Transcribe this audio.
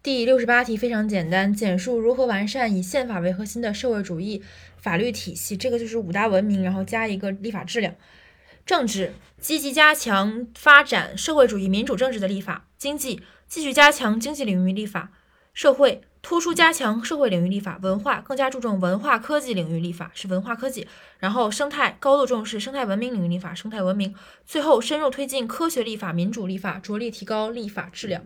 第六十八题非常简单简述如何完善以宪法为核心的社会主义法律体系这个就是五大文明然后加一个立法质量。政治积极加强发展社会主义民主政治的立法经济继续加强经济领域立法社会突出加强社会领域立法文化更加注重文化科技领域立法是文化科技。然后生态高度重视生态文明领域立法生态文明。最后深入推进科学立法民主立法着力提高立法质量。